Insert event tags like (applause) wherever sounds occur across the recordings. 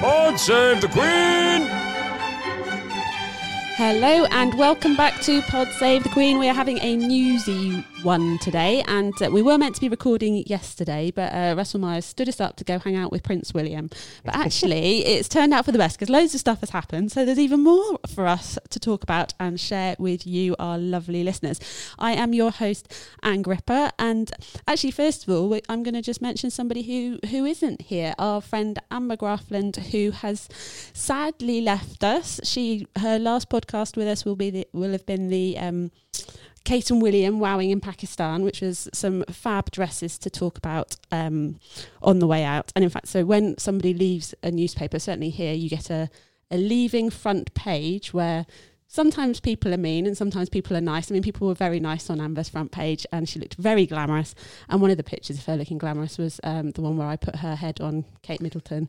God save the Queen! Hello and welcome back to Pod Save the Queen. We are having a newsy one today, and uh, we were meant to be recording yesterday, but uh, Russell Myers stood us up to go hang out with Prince William. But (laughs) actually, it's turned out for the best because loads of stuff has happened. So there's even more for us to talk about and share with you, our lovely listeners. I am your host, Anne Gripper, and actually, first of all, I'm going to just mention somebody who who isn't here. Our friend Amber Graafland, who has sadly left us. She her last podcast podcast with us will be the, will have been the um, Kate and William wowing in Pakistan, which was some fab dresses to talk about um, on the way out. And in fact, so when somebody leaves a newspaper, certainly here you get a, a leaving front page where sometimes people are mean and sometimes people are nice. I mean, people were very nice on Amber's front page, and she looked very glamorous. And one of the pictures of her looking glamorous was um, the one where I put her head on Kate Middleton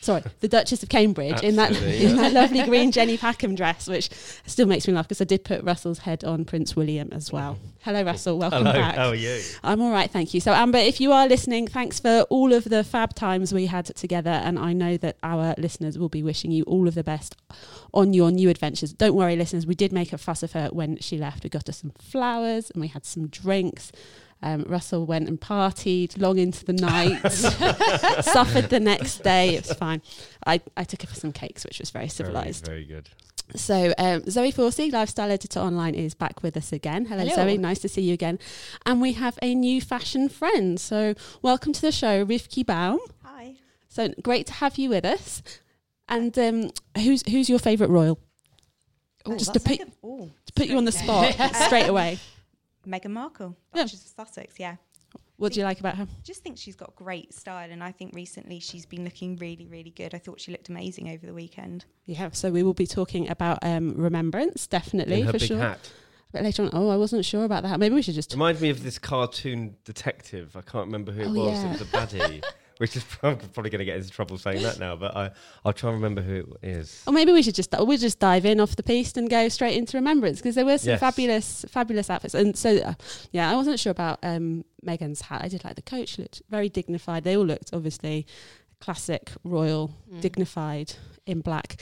sorry, the Duchess of Cambridge in that yeah. in that lovely green Jenny Packham dress, which still makes me laugh because I did put Russell's head on Prince William as well. Hello, Russell. Welcome Hello, back. How are you? I'm all right, thank you. So, Amber, if you are listening, thanks for all of the fab times we had together, and I know that our listeners will be wishing you all of the best on your new adventures. Don't worry, listeners. We did make a fuss of her when she left. We got her some flowers and we had some drinks. Um, Russell went and partied long into the night, (laughs) suffered the next day. It was fine. I, I took her for some cakes, which was very civilized. Very, very good. So um, Zoe Forsey, lifestyle editor online, is back with us again. Hello, Hello, Zoe. Nice to see you again. And we have a new fashion friend. So welcome to the show, Rivki Baum. Hi. So great to have you with us. And um, who's who's your favourite royal? Ooh, Just to that's put, like a- ooh, to put you on the spot (laughs) straight away. Meghan Markle, Yeah. Duchess of Sussex. Yeah, What do you like about her? just think she's got great style, and I think recently she's been looking really, really good. I thought she looked amazing over the weekend. Yeah, so we will be talking about um, Remembrance, definitely, In her for big sure. hat. But later on, oh, I wasn't sure about that. Maybe we should just. Reminds me of this cartoon detective. I can't remember who it Oh, was. yeah. It was a baddie. (laughs) Which is (laughs) I'm probably going to get into trouble saying that now, but I, I'll try and remember who it is. Or maybe we should just we'll just dive in off the piece and go straight into Remembrance because there were some Yes. fabulous, fabulous outfits. And so, uh, yeah, I wasn't sure about um, Megan's hat. I did like the coach looked very dignified. They all looked obviously classic, royal, Mm. dignified in black.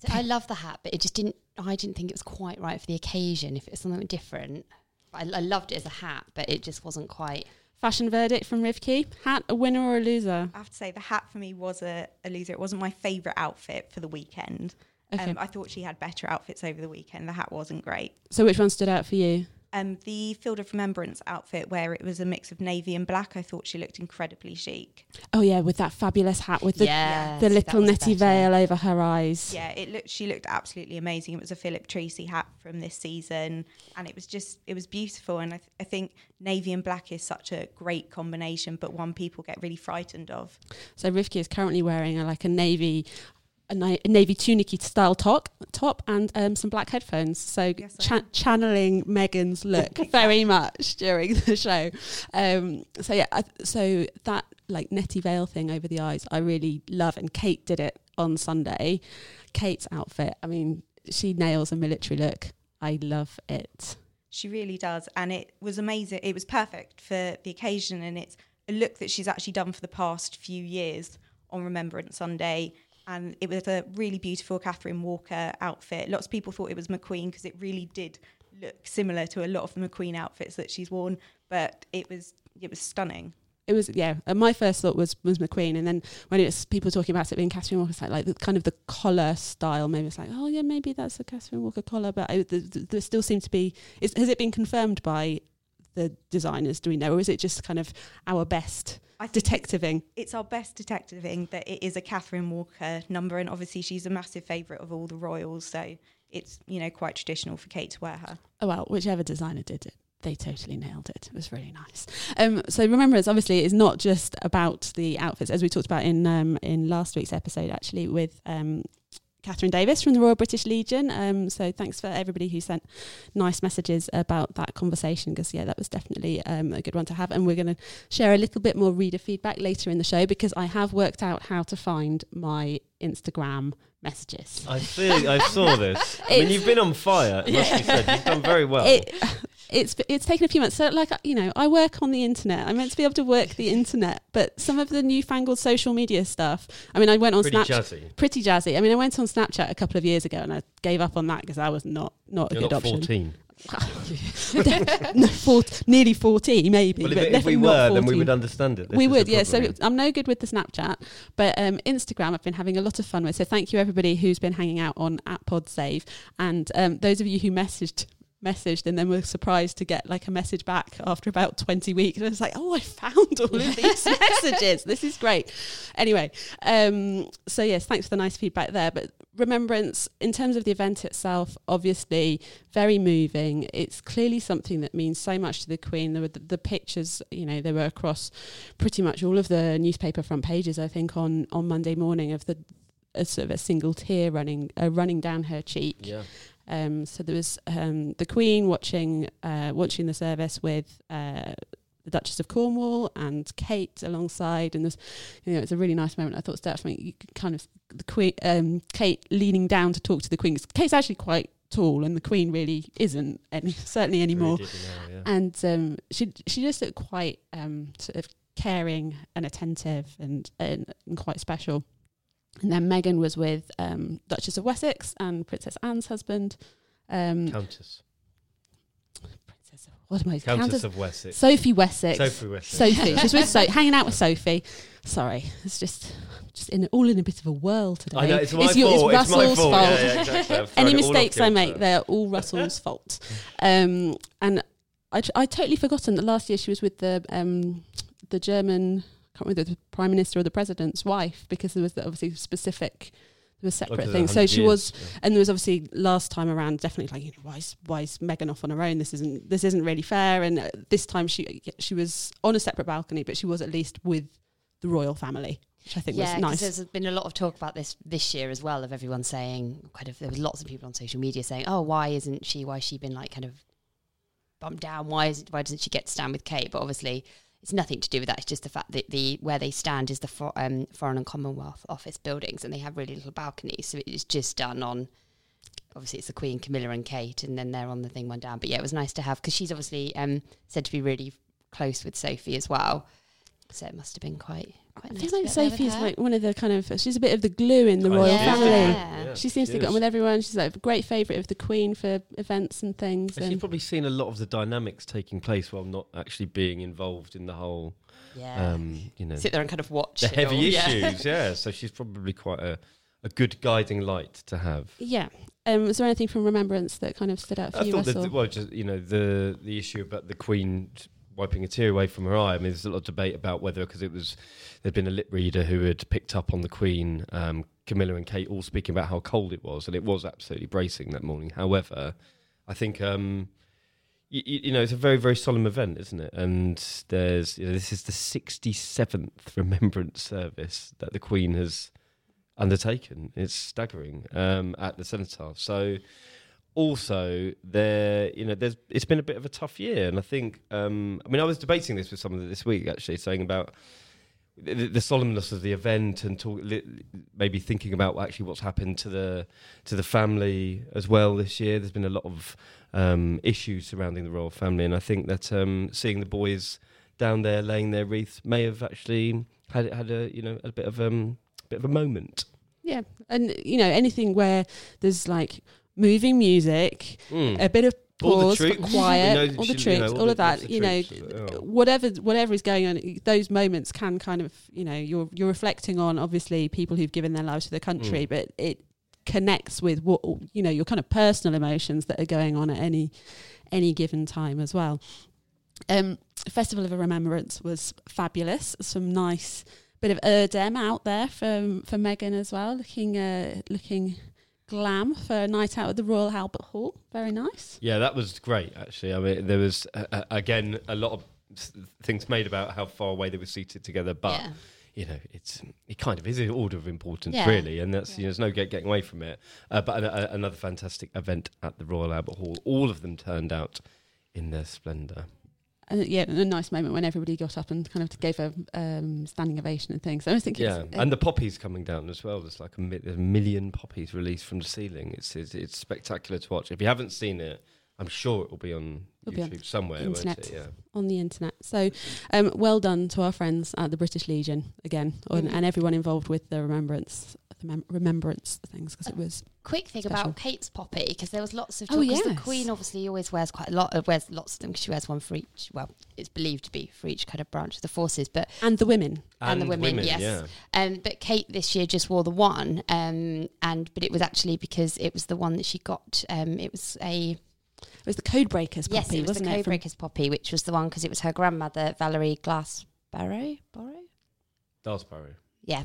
So I love the hat, but it just didn't. I didn't think it was quite right for the occasion. If it was something different, I, I loved it as a hat, but it just wasn't quite. Fashion verdict from Rivki: hat, a winner or a loser? I have to say, the hat for me was a, a loser. It wasn't my favourite outfit for the weekend. Okay. Um, I thought she had better outfits over the weekend. The hat wasn't great. so, which one stood out for you? Um, the Field of Remembrance outfit, where it was a mix of navy and black, I thought she looked incredibly chic. Oh yeah, with that fabulous hat with the Yes, the little netty better. veil over her eyes. Yeah, it looked. She looked absolutely amazing. It was a Philip Treacy hat from this season, and it was just it was beautiful. And I, th- I think navy and black is such a great combination, but one people get really frightened of. So Rivki is currently wearing a, like a navy, a, ni- a navy tunicky style top, top and um, some black headphones. So Yes, cha- channeling Megan's look (laughs) very much during the show. Um, so yeah, I, so that like netty veil thing over the eyes, I really love. And Kate did it on Sunday. Kate's outfit, I mean, she nails a military look. I love it. She really does, and it was amazing. It was perfect for the occasion, and it's a look that she's actually done for the past few years on Remembrance Sunday. And it was a really beautiful Catherine Walker outfit. Lots of people thought it was McQueen because it really did look similar to a lot of the McQueen outfits that she's worn, but it was it was stunning. It was yeah. uh, My first thought was was McQueen, and then when it was people talking about it being Catherine Walker, it's like like the kind of the collar style. Maybe it's like oh yeah, maybe that's a Catherine Walker collar, but I, th- th- there still seems to be. Is, has it been confirmed by the designers? Do we know, or is it just kind of our best I it's- detectiving? It's our best detectiving that it is a Catherine Walker number, and obviously she's a massive favourite of all the royals, so it's you know quite traditional for Kate to wear her. Oh well, whichever designer did it, they totally nailed it. It was really nice. Um, so remembrance, obviously, is not just about the outfits, as we talked about in um, in last week's episode, actually, with um, Catherine Davis from the Royal British Legion. Um, so thanks for everybody who sent nice messages about that conversation because yeah, that was definitely um, a good one to have. And we're going to share a little bit more reader feedback later in the show because I have worked out how to find my Instagram messages. I see. I saw this. I mean, you've been on fire. It must be said. You've done very well. It, it's it's taken a few months. So like you know, I work on the internet. I'm meant to be able to work the internet, but some of the newfangled social media stuff. I mean, I went on Pretty Snapchat. jazzy. Pretty jazzy. I mean, I went on Snapchat a couple of years ago and I gave up on that because I was not not a You're good not option. 14. no, (laughs) four, nearly 40 maybe. Well, but if, if we were, then we would understand it. This we would, yeah. So. I'm no good with the Snapchat, but um, Instagram I've been having a lot of fun with. So thank you everybody who's been hanging out on at PodSave, and um, those of you who messaged messaged and then were surprised to get like a message back after about 20 weeks. And I was like oh I found all of these (laughs) messages. This is great. Anyway um so yes thanks for the nice feedback there. But remembrance in terms of the event itself obviously very moving. It's clearly something that means so much to the queen. There were the, the pictures you know they were across pretty much all of the newspaper front pages i think on on monday morning of the a sort of a single tear running uh, running down her cheek. Yeah. Um, so there was um, the Queen watching uh, watching the service with uh, the Duchess of Cornwall and Kate alongside, and there's you know it's a really nice moment. I thought you could kind of the Queen, um, Kate leaning down to talk to the Queen. Kate's actually quite tall, and the Queen really isn't any (laughs) certainly anymore. Really now, yeah. And um, she she just looked quite um, sort of caring and attentive and, and and quite special. And then Meghan was with um, Duchess of Wessex and Princess Anne's husband. Um, Countess. Princess, of- what am I? Countess of Wessex. Sophie Wessex. Sophie Wessex. Sophie. (laughs) She's with so- hanging out with Sophie. Sorry, it's just just in all in a bit of a whirl today. I know, it's my your- fault. It's my Russell's fault. fault. Yeah, yeah, exactly. Any it all off mistakes I make, they're all Russell's (laughs) fault. Um, and I, I totally forgotten that last year she was with the um, the German, can't remember the prime minister or the president's wife because there was the obviously specific, there was separate the things. So she years, was, yeah. and there was obviously last time around definitely like you know why is why is Megan off on her own? This isn't this isn't really fair. And uh, this time she she was on a separate balcony, but she was at least with the royal family, which I think yeah, was 'cause nice. there's been a lot of talk about this this year as well of everyone saying kind of there was lots of people on social media saying, oh, why isn't she? Why has she been like kind of bumped down? Why is it? why doesn't she get to stand with Kate? But obviously. It's nothing to do with that. It's just the fact that the where they stand is the for, um, Foreign and Commonwealth Office buildings, and they have really little balconies. So it's just done on. Obviously, it's the Queen, Camilla, and Kate, and then they're on the thing one down. But yeah, it was nice to have because she's obviously um, said to be really close with Sophie as well. So it must have been quite quite I nice. feel like be up there with Sophie's like one of the kind of she's a bit of the glue in the Kind royal is, family. Yeah. Yeah, She seems to is. get on with everyone. She's like a great favourite of the Queen for events and things. And she's probably seen a lot of the dynamics taking place while not actually being involved in the whole, Yeah. um, you know, Sit there and kind of watch the heavy all. Issues. (laughs) Yeah. So she's probably quite a, a good guiding light to have. yeah. Um, was there anything from Remembrance that kind of stood out for I you, thought Russell? that, well, just you know, the the issue about the Queen t- wiping a tear away from her eye. I mean, there's a lot of debate about whether because it was there'd been a lip reader who had picked up on the Queen, um, Camilla and Kate all speaking about how cold it was, and it was absolutely bracing that morning. However, I think. Um, you, you know, it's a very, very solemn event, isn't it? And there's, you know, this is the 67th remembrance service that the Queen has undertaken. It's staggering um, at the cenotaph. So, also there you know there's it's been a bit of a tough year and i think um i mean i was debating this with someone this week actually saying about the, the solemnness of the event and talk, maybe thinking about actually what's happened to the to the family as well this year. There's been a lot of um issues surrounding the royal family and i think that um seeing the boys down there laying their wreaths may have actually had had a you know a bit of um bit of a moment. Yeah, and you know anything where there's like moving music, Mm. a bit of All the pause, for (laughs) quiet, We know all the she- you know, troops, all all the- of that. You know, whatever whatever is going on, those moments can kind of you know you're you're reflecting on obviously people who've given their lives to the country, Mm. but it connects with what you know your kind of personal emotions that are going on at any any given time as well. Um, Festival of a Remembrance was fabulous. Some nice bit of Erdem out there for for Megan as well, looking uh, looking glam for a night out at the Royal Albert Hall. Very nice. Yeah, that was great. Actually, I mean, there was uh, uh, again a lot of things made about how far away they were seated together, but Yeah. you know, it's it kind of is an order of importance, Yeah. really, and that's you know, there's no get, getting away from it. Uh, but a, a- another fantastic event at the Royal Albert Hall. All of them turned out in their splendour. And yeah, a nice moment when everybody got up and kind of gave a um, standing ovation and things. I was thinking, Yeah, and the poppies coming down as well. There's like a, mi- a million poppies released from the ceiling. It's, it's it's spectacular to watch. If you haven't seen it, I'm sure it will be on It'll be on YouTube somewhere. won't internet. it? Yeah. on the internet. So, um, well done to our friends at the British Legion again, and, Mhm. and everyone involved with the remembrance, the mem- remembrance things because it was Quick thing Special. about Kate's poppy because there was lots of Oh, talk. 'cause the. Queen obviously always wears quite a lot. Uh, wears lots of them because she wears one for each. Well, it's believed to be for each kind of branch of the forces, but and the women. And the women, yes. Yeah. Um, but Kate this year just wore the one, um, and but it was actually because it was the one that she got. Um, it was a It was the Code Breakers yes, poppy, it was wasn't the it? from- Codebreakers poppy, which was the one because it was her grandmother Valerie Glass Barrow, Barrow, Darsbarrow. yeah,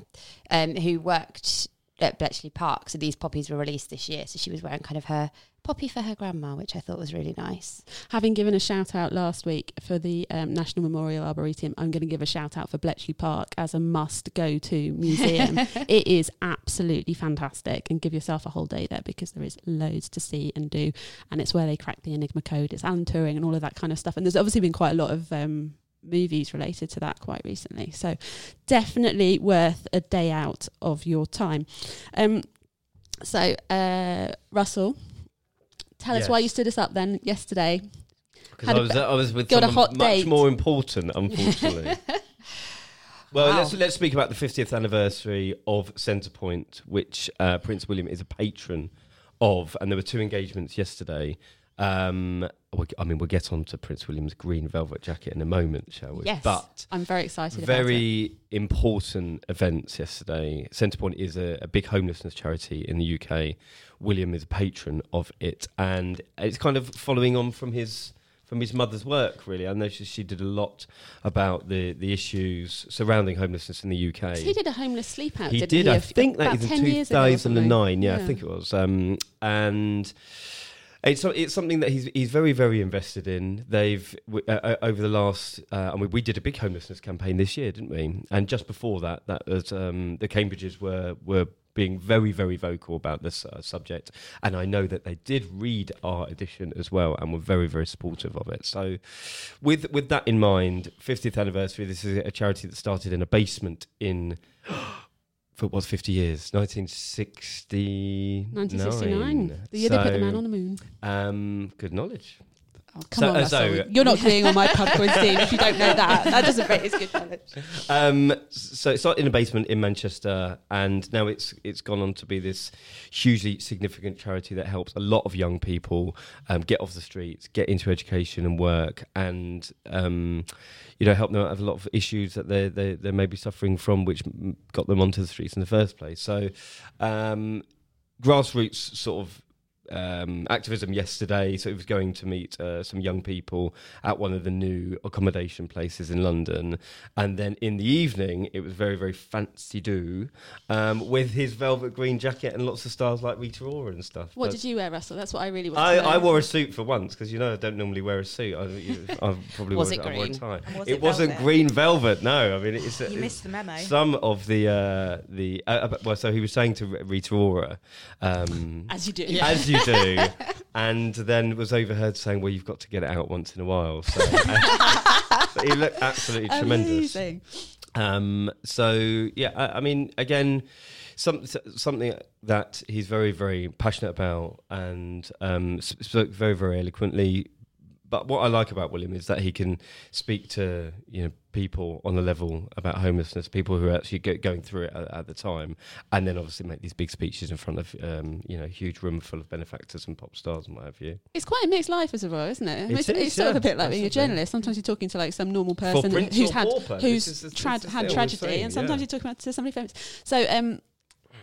um, who worked at Bletchley Park. So these poppies were released this year. So she was wearing kind of her poppy for her grandma, which I thought was really nice. Having given a shout out last week for the um, National Memorial Arboretum, I'm going to give a shout out for Bletchley Park as a must go to museum. (laughs) it is absolutely fantastic, and give yourself a whole day there because there is loads to see and do. And it's where they crack the Enigma code. It's Alan Turing and all of that kind of stuff. And there's obviously been quite a lot of um, movies related to that quite recently. So definitely worth a day out of your time. Um, so, uh, Russell, tell us why you stood us up then yesterday. Because I was I was with got a hot much date. more important, unfortunately. (laughs) well, Wow. let's let's speak about the 50th anniversary of Centrepoint, which uh, Prince William is a patron of, and there were two engagements yesterday. Um, we- I mean, we'll get on to Prince William's green velvet jacket in a moment, shall we? Yes, But I'm very excited about it. very important events yesterday. Centrepoint is a, a big homelessness charity in the UK. William is a patron of it, and it's kind of following on from his from his mother's work. Really, I know she, she did a lot about the the issues surrounding homelessness in the UK. He did a homeless sleep out. He didn't did. He, I think that is 10 in years ago or something. 2009. Yeah, I think it was. Um, and it's so- it's something that he's he's very very invested in. They've uh, uh, over the last. Uh, I mean, we did a big homelessness campaign this year, didn't we? And just before that, that was um, the Cambridges were were being very very vocal about this uh, subject, and I know that they did read our edition as well and were very very supportive of it. So, with with that in mind, 50th anniversary. This is a charity that started in a basement in. (gasps) (gasps) For what 50 years? 1969. 1969, the year they put the man on the moon. Um, good knowledge. Oh, come So- on, uh, so- You're not being on my pub quiz team if you don't know that. That doesn't rate as good knowledge. Um, so it started in a basement in Manchester, and now it's it's gone on to be this hugely significant charity that helps a lot of young people um, get off the streets, get into education and work, and um, you know help them out of a lot of issues that they they they may be suffering from, which got them onto the streets in the first place. So um, grassroots sort of um, activism yesterday. So it was going to meet uh, some young people at one of the new accommodation places in London, and then in the evening it was very very fancy do um, with his velvet green jacket and lots of stars like Rita Ora and stuff. What But did you wear, Russell? That's what I really want I, to know. I wore a suit for once because you know I don't normally wear a suit. I, you, I (laughs) probably Was wore, it I wore a green? tie. Was it it wasn't velvet? green velvet. No, I mean it's, You it's missed the memo. some of the uh, the uh, uh, well. So he was saying to Rita Ora, um, As you do. as you do, and then was overheard saying, "Well, you've got to get it out once in a while." So, (laughs) so he looked absolutely tremendous. Um, so yeah, I, I mean, again, some, something that he's very, very passionate about and um, spoke very, very eloquently. But what I like about William is that he can speak to you know people on the level about homelessness, people who are actually go, going through it at, at the time, and then obviously make these big speeches in front of um, you know a huge room full of benefactors and pop stars and what have you. It's quite a mixed life as a royal, isn't it? It it's, is, it's sort of a bit like being a journalist. Sometimes you're talking to like some normal person who's had pauper, who's this is the- trad- this is had tragedy, saying, and sometimes yeah. you talk about to somebody famous. So, um,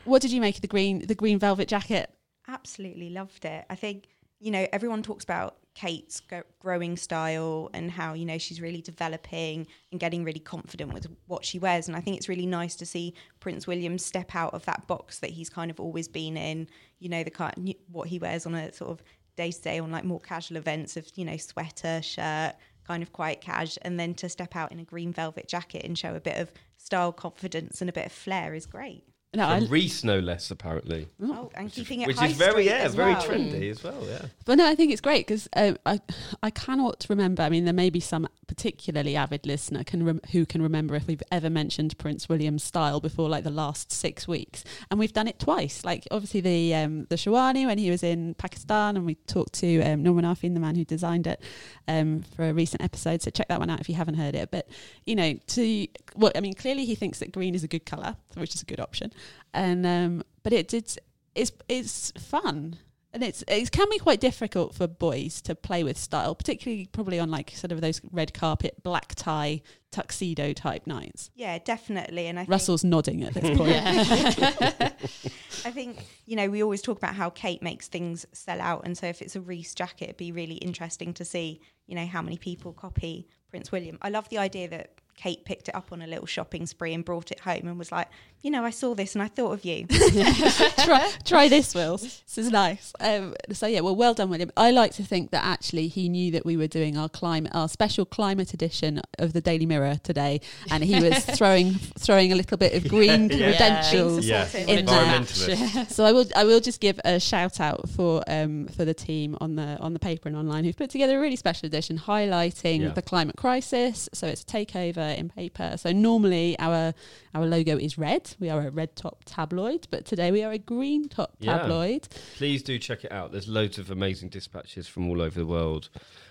what did you make of the green the green velvet jacket? Absolutely loved it. I think you know everyone talks about Kate's growing style and how you know she's really developing and getting really confident with what she wears. And I think it's really nice to see Prince William step out of that box that he's kind of always been in. You know the kind what he wears on a sort of day to day on like more casual events of you know sweater, shirt, kind of quite cash, and then to step out in a green velvet jacket and show a bit of style, confidence, and a bit of flair is great. No, I, Reiss, no less, apparently. Oh, and keeping it Which high is very, street yeah, as very well. trendy as well, yeah. But no, I think it's great because uh, I I cannot remember. I mean, there may be some particularly avid listener can rem- who can remember if we've ever mentioned Prince William's style before, like the last six weeks, and we've done it twice. Like obviously the um, the sherwani when he was in Pakistan, and we talked to um, Norman Arfin, the man who designed it, um, for a recent episode. So check that one out if you haven't heard it. But you know, to well, I mean, clearly he thinks that green is a good color, which is a good option, and um, but it it's it's it's fun and it's it can be quite difficult for boys to play with style, particularly probably on like sort of those red carpet, black tie, tuxedo type nights. Yeah, definitely. And I think, Russell's nodding at this point. (laughs) I think you know we always talk about how Kate makes things sell out, and so if it's a Reiss jacket, it'd be really interesting to see you know how many people copy Prince William. I love the idea that Kate picked it up on a little shopping spree and brought it home and was like, you know, I saw this and I thought of you. (laughs) try, try this, Will. This is nice. Um, so yeah, well, well done, William. I like to think that actually he knew that we were doing our climate, our special climate edition of the Daily Mirror today, and he was (laughs) throwing throwing a little bit of green Yeah. credentials. Yeah, supportive. in there. So I will I will just give a shout out for um for the team on the on the paper and online who've put together a really special edition highlighting Yeah. the climate crisis. So it's a takeover in paper. So normally our our logo is red. We are a red top tabloid, but today we are a green top Yeah. tabloid. Please do check it out. There's loads of amazing dispatches from all over the world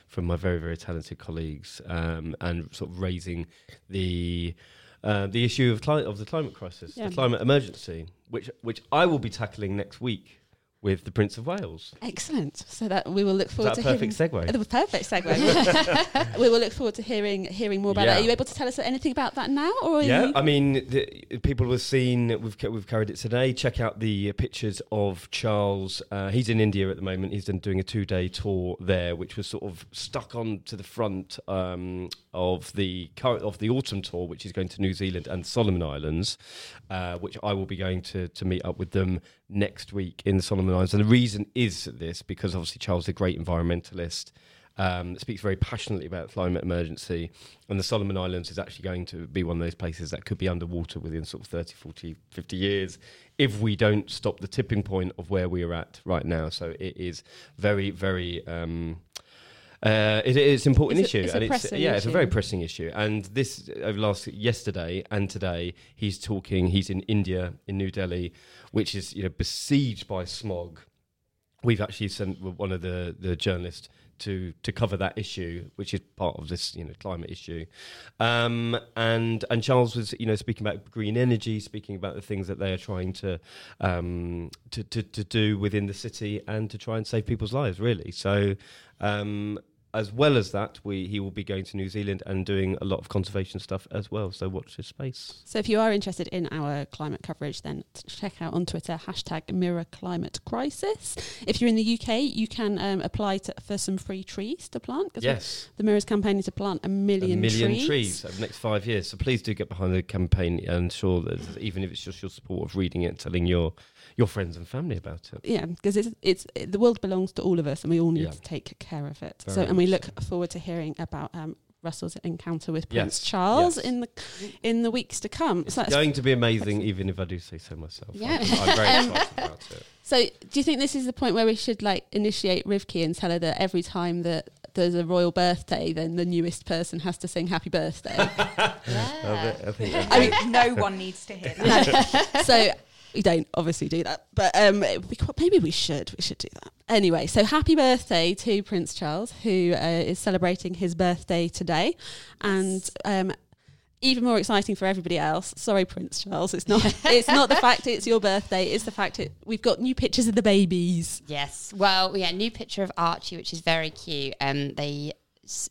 from my very, very talented colleagues um, and sort of raising the. Uh, the issue of, cli- of the climate crisis, Yeah. the climate emergency, which which I will be tackling next week with the Prince of Wales. Excellent. So that we will look forward to perfect hearing. segue? The perfect segue. (laughs) (laughs) we will look forward to hearing hearing more about Yeah. that. Are you able to tell us anything about that now, or Yeah? I mean, the, people have seen we've we've carried it today. Check out the uh, pictures of Charles. Uh, he's in India at the moment. He's done doing a two day tour there, which was sort of stuck on to the front um, of the current of the autumn tour, which is going to New Zealand and Solomon Islands, uh, which I will be going to to meet up with them next week in the Solomon And the reason is this because obviously Charles is a great environmentalist um, speaks very passionately about climate emergency. And the Solomon Islands is actually going to be one of those places that could be underwater within sort of 30, 40, 50 years if we don't stop the tipping point of where we are at right now. So it is very, very. Um, uh, it, it's an important It's a- issue, it's a and it's yeah, it's a very pressing issue. And this over last yesterday and today, he's talking. He's in India, in New Delhi, which is you know besieged by smog. We've actually sent one of the the journalists to to cover that issue, which is part of this you know climate issue. Um, and and Charles was you know speaking about green energy, speaking about the things that they are trying to um, to, to to do within the city and to try and save people's lives. Really, so. Um, as well as that, we he will be going to New Zealand and doing a lot of conservation stuff as well. So watch this space. So if you are interested in our climate coverage, then check out on Twitter hashtag Mirror Climate Crisis. If you're in the UK, you can um, apply to, for some free trees to plant. Yes, The Mirror's campaign is to plant a million, a million trees. trees. over the next five years. So please do get behind the campaign and ensure that even if it's just your support of reading it, telling your your friends and family about it. Yeah, because it's it's it, the world belongs to all of us, and we all need Yeah. to take care of it. Very so, and we look forward to hearing about um, Russell's encounter with Yes, Prince Charles yes. in the in the weeks to come. It's So, that's- going to be amazing, even if I do say so myself. Yeah. I'm, I'm very (laughs) Um, excited about it. so, do you think this is the point where we should like initiate Rivki and tell her that every time that there's a royal birthday, then the newest person has to sing happy birthday? (laughs) (laughs) I thi- I think I mean, no one needs to hear that. so we don't obviously do that, but um, we, maybe we should. We should do that anyway. So happy birthday to Prince Charles, who uh, is celebrating his birthday today, and. Um, even more exciting for everybody else. Sorry, Prince Charles. It's not. (laughs) it's not the fact it's your birthday. It's the fact it, we've got new pictures of the babies. Yes. Well, yeah, new picture of Archie, which is very cute. Um, they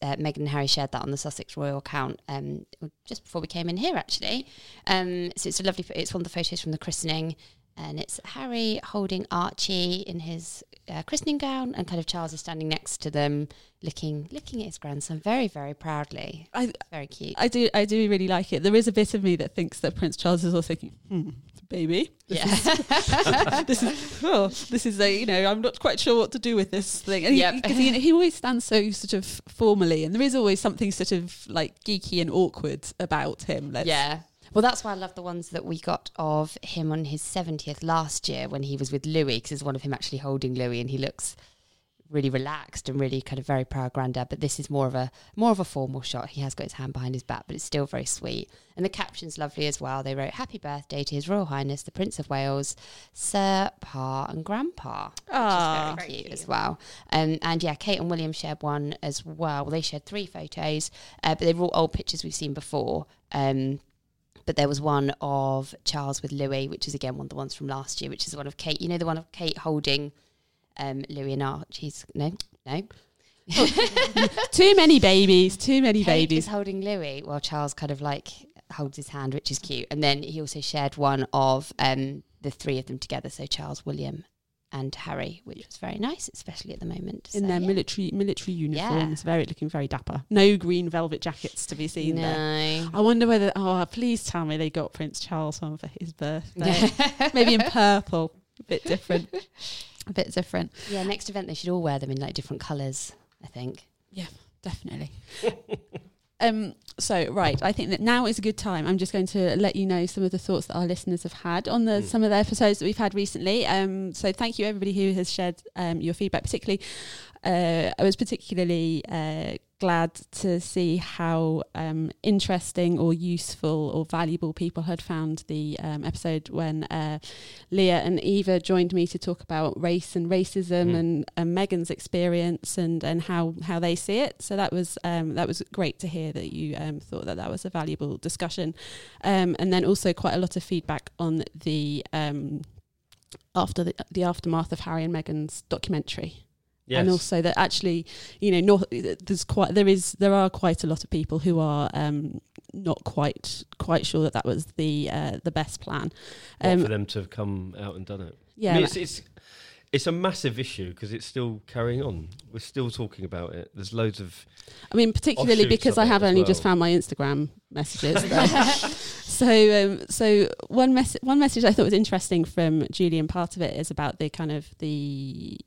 uh, Meghan and Harry shared that on the Sussex Royal account um, just before we came in here, actually. Um, so it's a lovely. It's one of the photos from the christening. and it's Harry holding Archie in his uh, christening gown, and kind of Charles is standing next to them, looking looking at his grandson very very proudly. I, Very cute. I do I do really like it. There is a bit of me that thinks that Prince Charles is also thinking, hmm, baby. This yeah. is, (laughs) this is oh, this is a you know I'm not quite sure what to do with this thing. And Yep. he, he, he always stands so sort of formally, and there is always something sort of like geeky and awkward about him. Let's, Yeah. Well, that's why I love the ones that we got of him on his 70th last year when he was with Louis, because there's one of him actually holding Louis and he looks really relaxed and really kind of very proud granddad. But this is more of a more of a formal shot. He has got his hand behind his back, but it's still very sweet. And the caption's lovely as well. They wrote "Happy birthday to His Royal Highness the Prince of Wales, Sir, Pa, and Grandpa." Ah. which is very, cute, as well. Um, and yeah, Kate and William shared one as well. They shared three photos, uh, but they were all old pictures we've seen before. Um, but there was one of Charles with Louis, which is again one of the ones from last year, which is one of Kate. You know the one of Kate holding um, Louis and Archie's. No, no. (laughs) Too many babies. Too many Kate babies. is holding Louis while Charles kind of like holds his hand, which is cute. And then he also shared one of um, the three of them together, so Charles, William, and Harry, which was very nice, especially at the moment. in So, their yeah. military military Yeah. uniforms, very looking very dapper. No green velvet jackets to be seen there. I wonder whether. Oh, please tell me they got Prince Charles one for his birthday. Maybe in (laughs) purple, a bit different. (laughs) A bit different, Yeah, next event they should all wear them in like different colours. I think. Yeah, definitely. (laughs) um. So right, I think that now is a good time. I'm just going to let you know some of the thoughts that our listeners have had on the Mm. some of the episodes that we've had recently. Um. So thank you everybody who has shared um your feedback, particularly. Uh, I was particularly uh, glad to see how um, interesting or useful or valuable people had found the um, episode when uh, Leah and Eva joined me to talk about race and racism Mm. and, and Megan's experience and, and how, how they see it. So that was um, that was great to hear that you um, thought that that was a valuable discussion, um, and then also quite a lot of feedback on the um, after the, the aftermath of Harry and Meghan's documentary Yes. and also that actually you know not there's quite there is there are quite a lot of people who are um not quite quite sure that that was the uh, the best plan um for them to have come out and done it. yeah I mean, it's, it's it's a massive issue because it's still carrying on. We're still talking about it. There's loads of I mean particularly because I have only just found my Instagram messages (laughs) (laughs) so um so one message one message I thought was interesting from Julian part of it is about the kind of the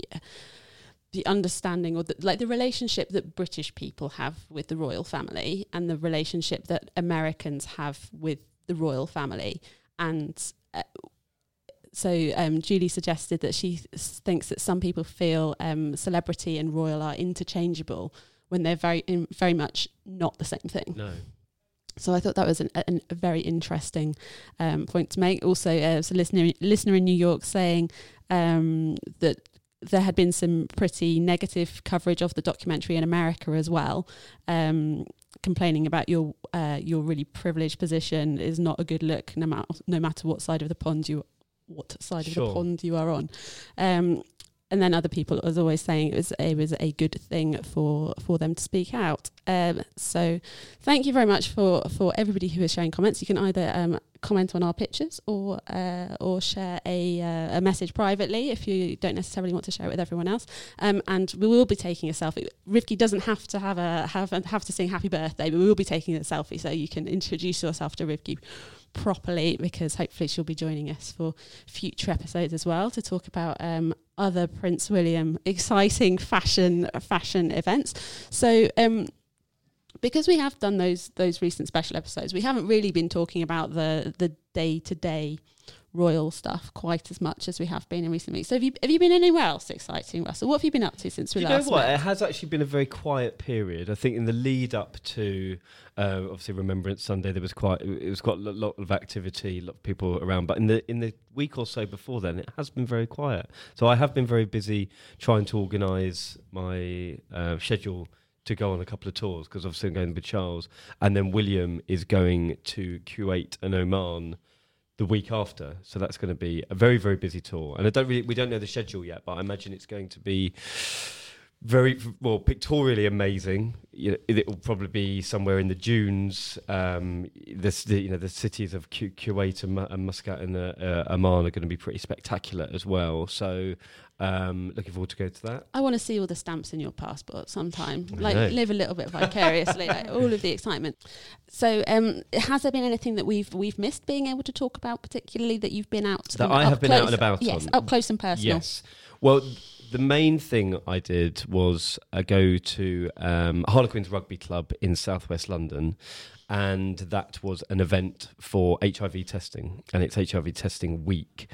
the understanding or the, like the relationship that British people have with the royal family and the relationship that Americans have with the royal family and uh, so um, Julie suggested that she th- thinks that some people feel um, celebrity and royal are interchangeable when they're very in, very much not the same thing. no. So I thought that was an, an, a very interesting um, point to make. Also, uh, a listener listener in New York saying um, that there had been some pretty negative coverage of the documentary in America as well, um, complaining about your uh, your really privileged position is not a good look, no matter no matter what side of the pond you what side of the pond you are on. Um, and then other people was always saying it was it was a good thing for for them to speak out. Um, so thank you very much for for everybody who is sharing comments. You can either um, comment on our pictures or uh, or share a uh, a message privately if you don't necessarily want to share it with everyone else. Um, and we will be taking a selfie. Rivki doesn't have to have a have have to sing happy birthday, but we will be taking a selfie so you can introduce yourself to Rivki properly because hopefully she'll be joining us for future episodes as well to talk about um, other Prince William exciting fashion fashion events. So um, because we have done those those recent special episodes, we haven't really been talking about the the day to day royal stuff quite as much as we have been in recent weeks. So have you have you been anywhere else exciting, Russell? What have you been up to since we Do you know last what? met? It has actually been a very quiet period. I think in the lead up to uh, obviously Remembrance Sunday, there was quite it was quite a lot of activity, a lot of people around. But in the in the week or so before then, it has been very quiet. So I have been very busy trying to organise my uh, schedule to go on a couple of tours because obviously I'm going with Charles, and then William is going to Kuwait and Oman the week after. So that's going to be a very very busy tour. And I don't really we don't know the schedule yet, but I imagine it's going to be very well pictorially amazing. You know, it will probably be somewhere in the dunes. Um, this, the, you know, the cities of Ku- Kuwait and Muscat and uh, uh, Amman are going to be pretty spectacular as well. So, um, looking forward to go to that. I want to see all the stamps in your passport sometime. I Like know. live a little bit vicariously, like all of the excitement. So, um, has there been anything that we've we've missed being able to talk about, particularly that you've been out? That I have been out and about Yes, on? up close and personal. Yes. Well, the main thing I did was uh, go to um, Harlequins Rugby Club in southwest London, and that was an event for HIV testing, and it's HIV testing week.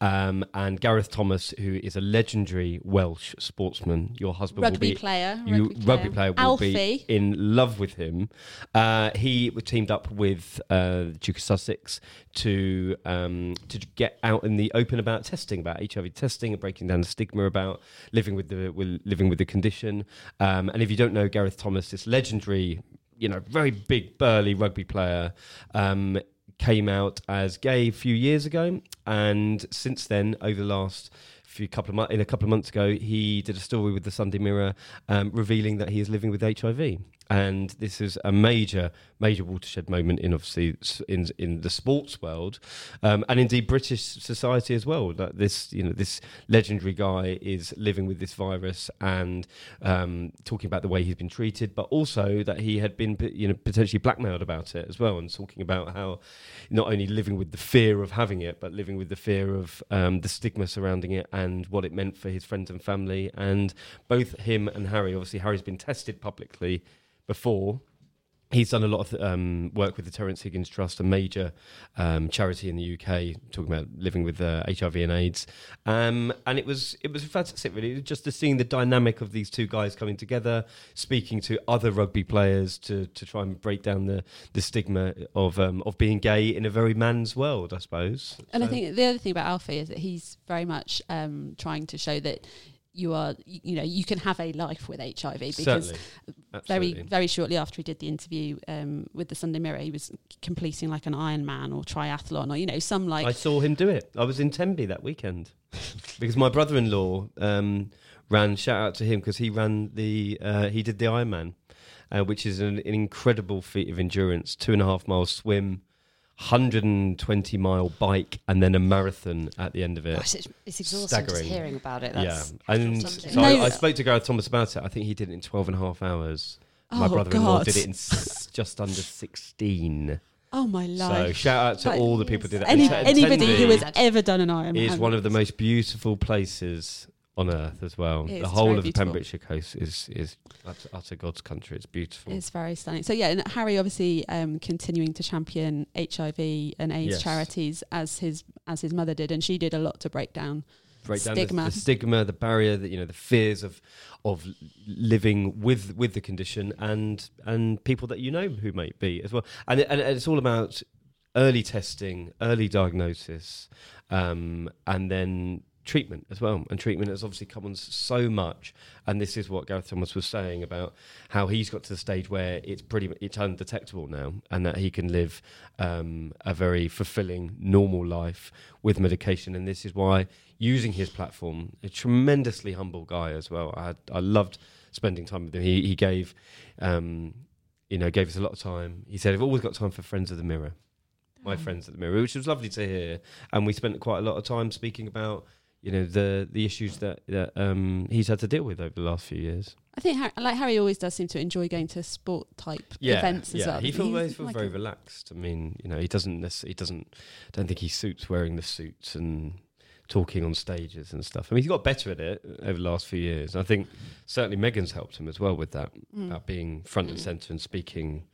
Um, and Gareth Thomas, who is a legendary Welsh sportsman, your husband will Rugby be player, you rugby rugby player. player will Alfie. be in love with him. Uh, he teamed up with uh, the Duke of Sussex to um, to get out in the open about testing, about HIV testing, and breaking down the stigma about living with the with, living with the condition. Um, and if you don't know Gareth Thomas, this legendary, you know, very big burly rugby player. Um, came out as gay a few years ago, and since then, over the last few couple of months, in a couple of months ago, he did a story with the Sunday Mirror, um, revealing that he is living with HIV. And this is a major, major watershed moment in obviously in in the sports world, um, and indeed British society as well. That this, you know, this legendary guy is living with this virus and um, talking about the way he's been treated, but also that he had been, you know, potentially blackmailed about it as well, and talking about how not only living with the fear of having it, but living with the fear of um, the stigma surrounding it and what it meant for his friends and family. And both him and Harry, obviously, Harry's been tested publicly before. He's done a lot of um, work with the Terence Higgins Trust, a major um, charity in the UK, talking about living with uh, HIV and AIDS, um, and it was it was fantastic, really, just to seeing the dynamic of these two guys coming together, speaking to other rugby players to, to try and break down the, the stigma of um, of being gay in a very man's world, I suppose. And I think the other thing about Alfie is that he's very much um, trying to show that you are, you know, you can have a life with HIV because very very shortly after he did the interview um, with the Sunday Mirror, he was completing like an Ironman or triathlon or you know some like I saw him do it. I was in Tenby that weekend (laughs) because my brother-in-law um, ran. Shout out to him because he ran the uh, he did the Ironman, uh, which is an, an incredible feat of endurance. Two and a half miles swim, hundred and twenty mile bike, and then a marathon at the end of it. Gosh, it's, it's exhausting just hearing about it. yeah, and something. so No. I, I spoke to Gareth Thomas about it. I think he did it in 12 and a half hours. my Oh, brother-in-law God. did it in s- (laughs) just under 16. oh my So shout out to Like, all the people who did that. Any, anybody who has ever done an Ironman is one of the most beautiful places on earth as well. It the whole of the. Pembrokeshire coast is is utter, utter God's country. It's beautiful. It's very stunning. So yeah, and Harry obviously um, continuing to champion HIV and AIDS Yes. charities as his as his mother did, and she did a lot to break down. Break down stigma. The, stigma, the barrier, that you know, the fears of of living with with the condition, and and people that you know who might be as well. And and it's all about early testing, early diagnosis, um, and then treatment as well. And treatment has obviously come on so much. And this is what Gareth Thomas was saying about how he's got to the stage where it's pretty it's undetectable now, and that he can live um, a very fulfilling, normal life with medication. And this is why using his platform, a tremendously humble guy as well. I had, I loved spending time with him. He he gave. Um, you know, gave us a lot of time. He said, "I've always got time for friends of the mirror." my friends at the mirror, which was lovely to hear. And we spent quite a lot of time speaking about, you know, the the issues that that um, he's had to deal with over the last few years. I think Har- like Harry always does seem to enjoy going to sport type events as yeah. well. He feels, like very relaxed. I mean, you know, he doesn't necessarily, he doesn't, I don't think he suits wearing the suits and talking on stages and stuff. I mean, he's got better at it over the last few years. I think certainly Megan's helped him as well with that, Mm. about being front and centre and speaking.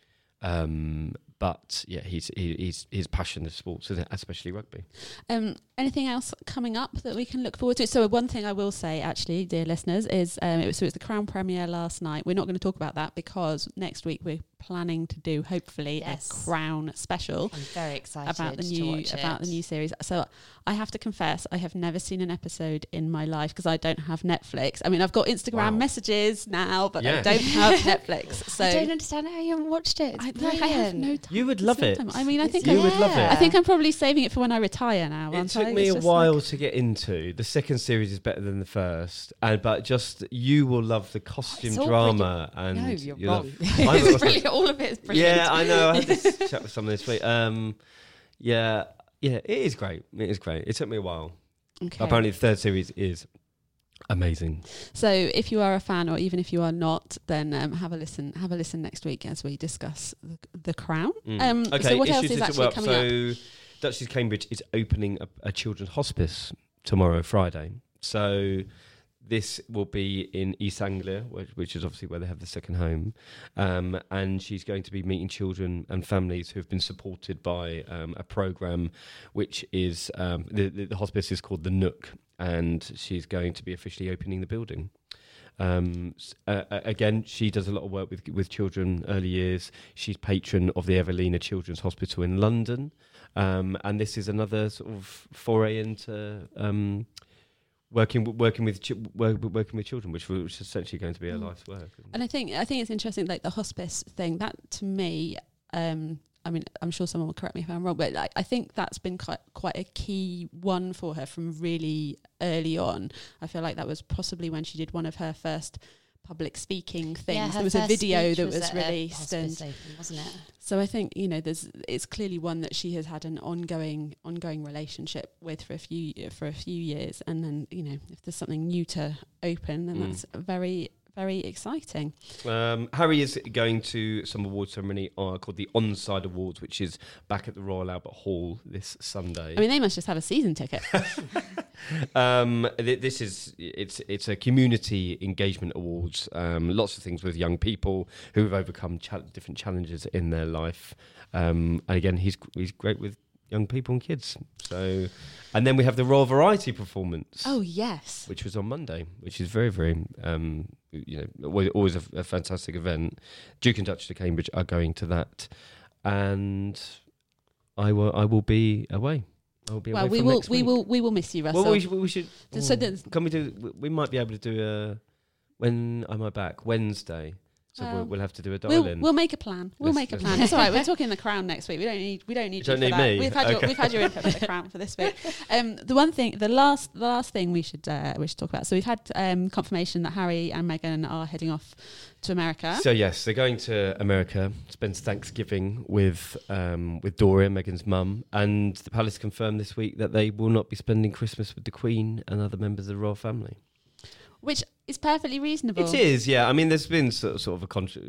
Um, but yeah, he's he, he's his passion is sports, especially rugby. Um, anything else coming up that we can look forward to? So one thing I will say, actually, dear listeners, is um, it was, so it was the Crown premiere last night. We're not going to talk about that because next week we're planning to do hopefully Yes. a Crown special I'm very excited about the to new watch about the new series. So I have to confess, I have never seen an episode in my life because I don't have Netflix. I mean, I've got Instagram Wow. messages now, but I don't have (laughs) Netflix. So I don't understand how you haven't watched it. I, like, I have no time. You would love it. time. I mean, I think You I, would love it. I think I'm probably saving it for when I retire now. It took I? me It's a while like- to get into. The second series is better than the first, and but just you will love the oh, costume It's all drama and no, you're you'll wrong. (laughs) love- it's brilliant. All of it is brilliant. Yeah, I know. I had this (laughs) chat with someone this week. Um, yeah, yeah, it is great. It is great. It took me a while. Okay. Apparently, the third series is amazing. So if you are a fan, or even if you are not, then um, have a listen. Have a listen next week as we discuss the, the Crown. Mm. Um, okay, so what else is actually coming up? so Duchess Cambridge is opening a, a children's hospice tomorrow, Friday. So this will be in East Anglia, which, which is obviously where they have the second home. Um, and she's going to be meeting children and families who have been supported by um, a program, which is um, the, the, the hospice is called the Nook, and she's going to be officially opening the building. Um, uh, again, she does a lot of work with with children early years. She's patron of the Evelina Children's Hospital in London, um, and this is another sort of foray into um, working working with chi- working with children, which, was essentially going to be her Mm. life's work. And I think I think it's interesting, like the hospice thing. That to me, um, I mean, I'm sure someone will correct me if I'm wrong, but like, I think that's been quite quite a key one for her from really early on. I feel like that was possibly when she did one of her first public speaking things. Yeah, there was a video that was, at a released, and opening, wasn't it? so I think you know there's it's clearly one that she has had an ongoing ongoing relationship with for a few for a few years, and then you know if there's something new to open, then Mm. that's very very exciting. Um, Harry is going to some award ceremony uh, called the Onside Awards, which is back at the Royal Albert Hall this Sunday. I mean, they must just have a season ticket. (laughs) um, th- this is it's it's a community engagement awards. Um, lots of things with young people who have overcome cha- different challenges in their life. Um, and again, he's he's great with young people and kids. So, and then we have the Royal Variety performance. oh yes, Which was on Monday, which is very, very, um, you know, always, a, a fantastic event. Duke and Duchess of Cambridge are going to that, and I will, I will be away. I will be well away we will we week. will we will miss you, Russell. Well, we should. We should So oh, there's- can we do? we- We might be able to do a. When am I back? Wednesday. So Well, we'll, we'll have to do a dial We'll, in. we'll make a plan. We'll Let's- make a plan. (laughs) It's all right. We're talking the crown next week. We don't need. We don't need You you, don't for need that. me? We've had your we've had your input for the crown for this week. (laughs) Um, the one thing, the last the last thing we should uh, we should talk about. So we've had um, confirmation that Harry and Meghan are heading off to America. So yes, they're going to America, spend Thanksgiving with um, with Doria, Meghan's mum, and the palace confirmed this week that they will not be spending Christmas with the Queen and other members of the royal family. Which is perfectly reasonable. It is, yeah. I mean, there's been sort of, sort of a contro-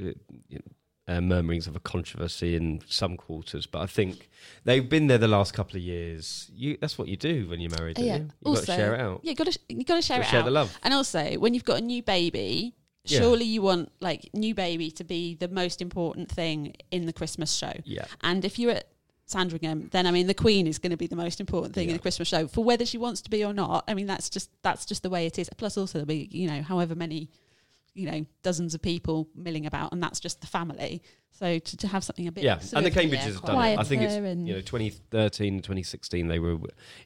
uh, murmurings of a controversy in some quarters, but I think they've been there the last couple of years. You, that's what you do when you're married. Don't Yeah. you? You've got to Also, share it out. Yeah, got to you got to share Gotta it share out. the love. And also, when you've got a new baby, Yeah. surely you want like new baby to be the most important thing in the Christmas show. Yeah. And if you're at Sandringham, then I mean the Queen is going to be the most important thing in Yeah. the Christmas show for whether she wants to be or not. I mean that's just that's just the way it is. Plus, also there'll be you know however many you know dozens of people milling about, and that's just the family. So to, to have something a bit Yeah, and the Cambridges have done it. I think it's you know 2013, 2016 they were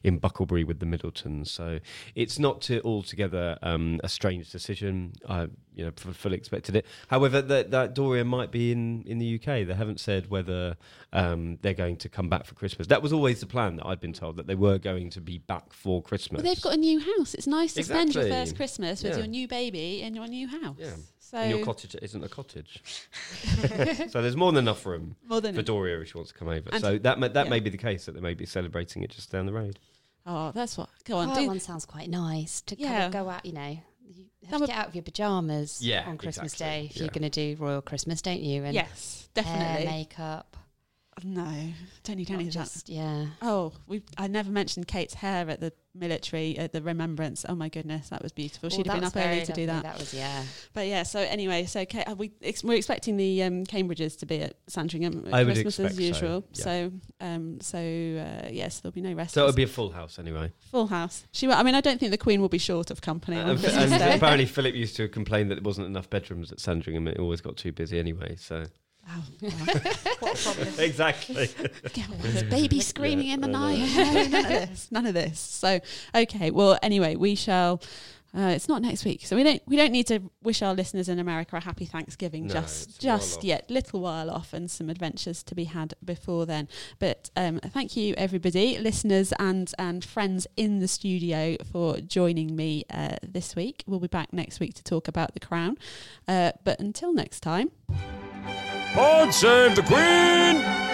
in Bucklebury with the Middletons, so it's not to altogether um, a strange decision. I you know fully expected it. However, that that Doria might be in in the UK. They haven't said whether um, they're going to come back for Christmas. That was always the plan that I'd been told that they were going to be back for Christmas. Well, they've got a new house. It's nice to spend your first Christmas with Yeah. your new baby in your new house. Yeah. So And your cottage isn't a cottage, (laughs) so there's more than enough room more than for Doria if she wants to come over. And- so that may, that yeah. may be the case that they may be celebrating it just down the road. oh, that's what. Go on, that one sounds quite nice to kind of go out. You know, you have That to get out of your pajamas Yeah, on Christmas exactly, Day if yeah. you're going to do royal Christmas, don't you? And yes, hair, definitely. makeup. No, don't need any of that. just yeah. Oh, we I never mentioned Kate's hair at the military at the remembrance. Oh my goodness, that was beautiful. Well, She'd have been up early very to do that. That was yeah. But yeah, so anyway, so Kate, are we ex- we're expecting the um, Cambridges to be at Sandringham at I would Christmas as expect so, usual. yeah. So, um, so uh, yes, there'll be no rest. So it'll be a full house anyway. full house. She, will- I mean, I don't think the Queen will be short of company on And, and apparently Philip used to complain that there wasn't enough bedrooms at Sandringham. It always got too busy anyway. So Oh, well, What a problem. exactly. yeah, well, there's baby screaming in the night. No, (laughs) none of this. None of this. So, okay. Well, anyway, we shall. Uh, it's not next week, so we don't we don't need to wish our listeners in America a happy Thanksgiving No, just it's a while just off. yet, little while off, and some adventures to be had before then. But um, thank you, everybody, listeners and and friends in the studio for joining me uh, this week. We'll be back next week to talk about the crown. Uh, but until next time. God save the Queen!